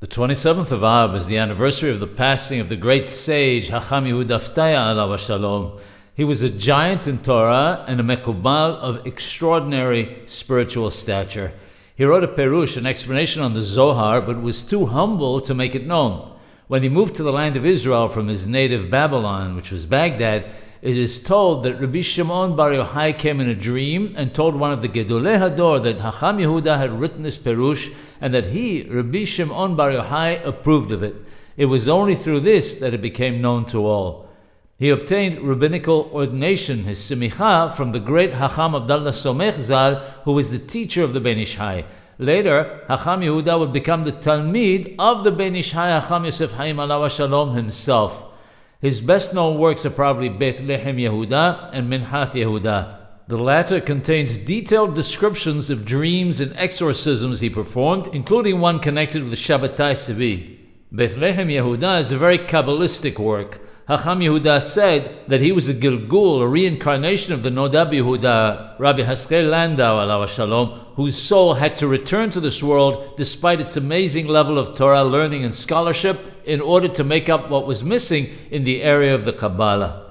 The 27th of Ab is the anniversary of the passing of the great sage Hacham Yehuda Ftaya alav shalom. He was a giant in Torah and a mekubal of extraordinary spiritual stature. He wrote a perush, an explanation on the Zohar, but was too humble to make it known. When he moved to the land of Israel from his native Babylon, which was Baghdad, it is told that Rabbi Shimon Bar Yochai came in a dream and told one of the Gedolei Hador that Hacham Yehuda had written this perush and that he, Rabbi Shimon Bar Yochai, approved of it. It was only through this that it became known to all. He obtained rabbinical ordination, his simicha, from the great Hacham Abdallah Somech Zal, who was the teacher of the Ben Ish Hai. Later, Hacham Yehuda would become the Talmid of the Ben Ish Hai Hacham Yosef Haim Alav Shalom himself. His best known works are probably Beth Lehem Yehuda and Minhath Yehuda. The latter contains detailed descriptions of dreams and exorcisms he performed, including one connected with Shabbatai Sevi. Beth Lehem Yehuda is a very Kabbalistic work. Hacham Yehuda said that he was a Gilgul, a reincarnation of the Noda Biyehuda, Rabbi Haskel Landau, alav shalom, whose soul had to return to this world despite its amazing level of Torah learning and scholarship in order to make up what was missing in the area of the Kabbalah.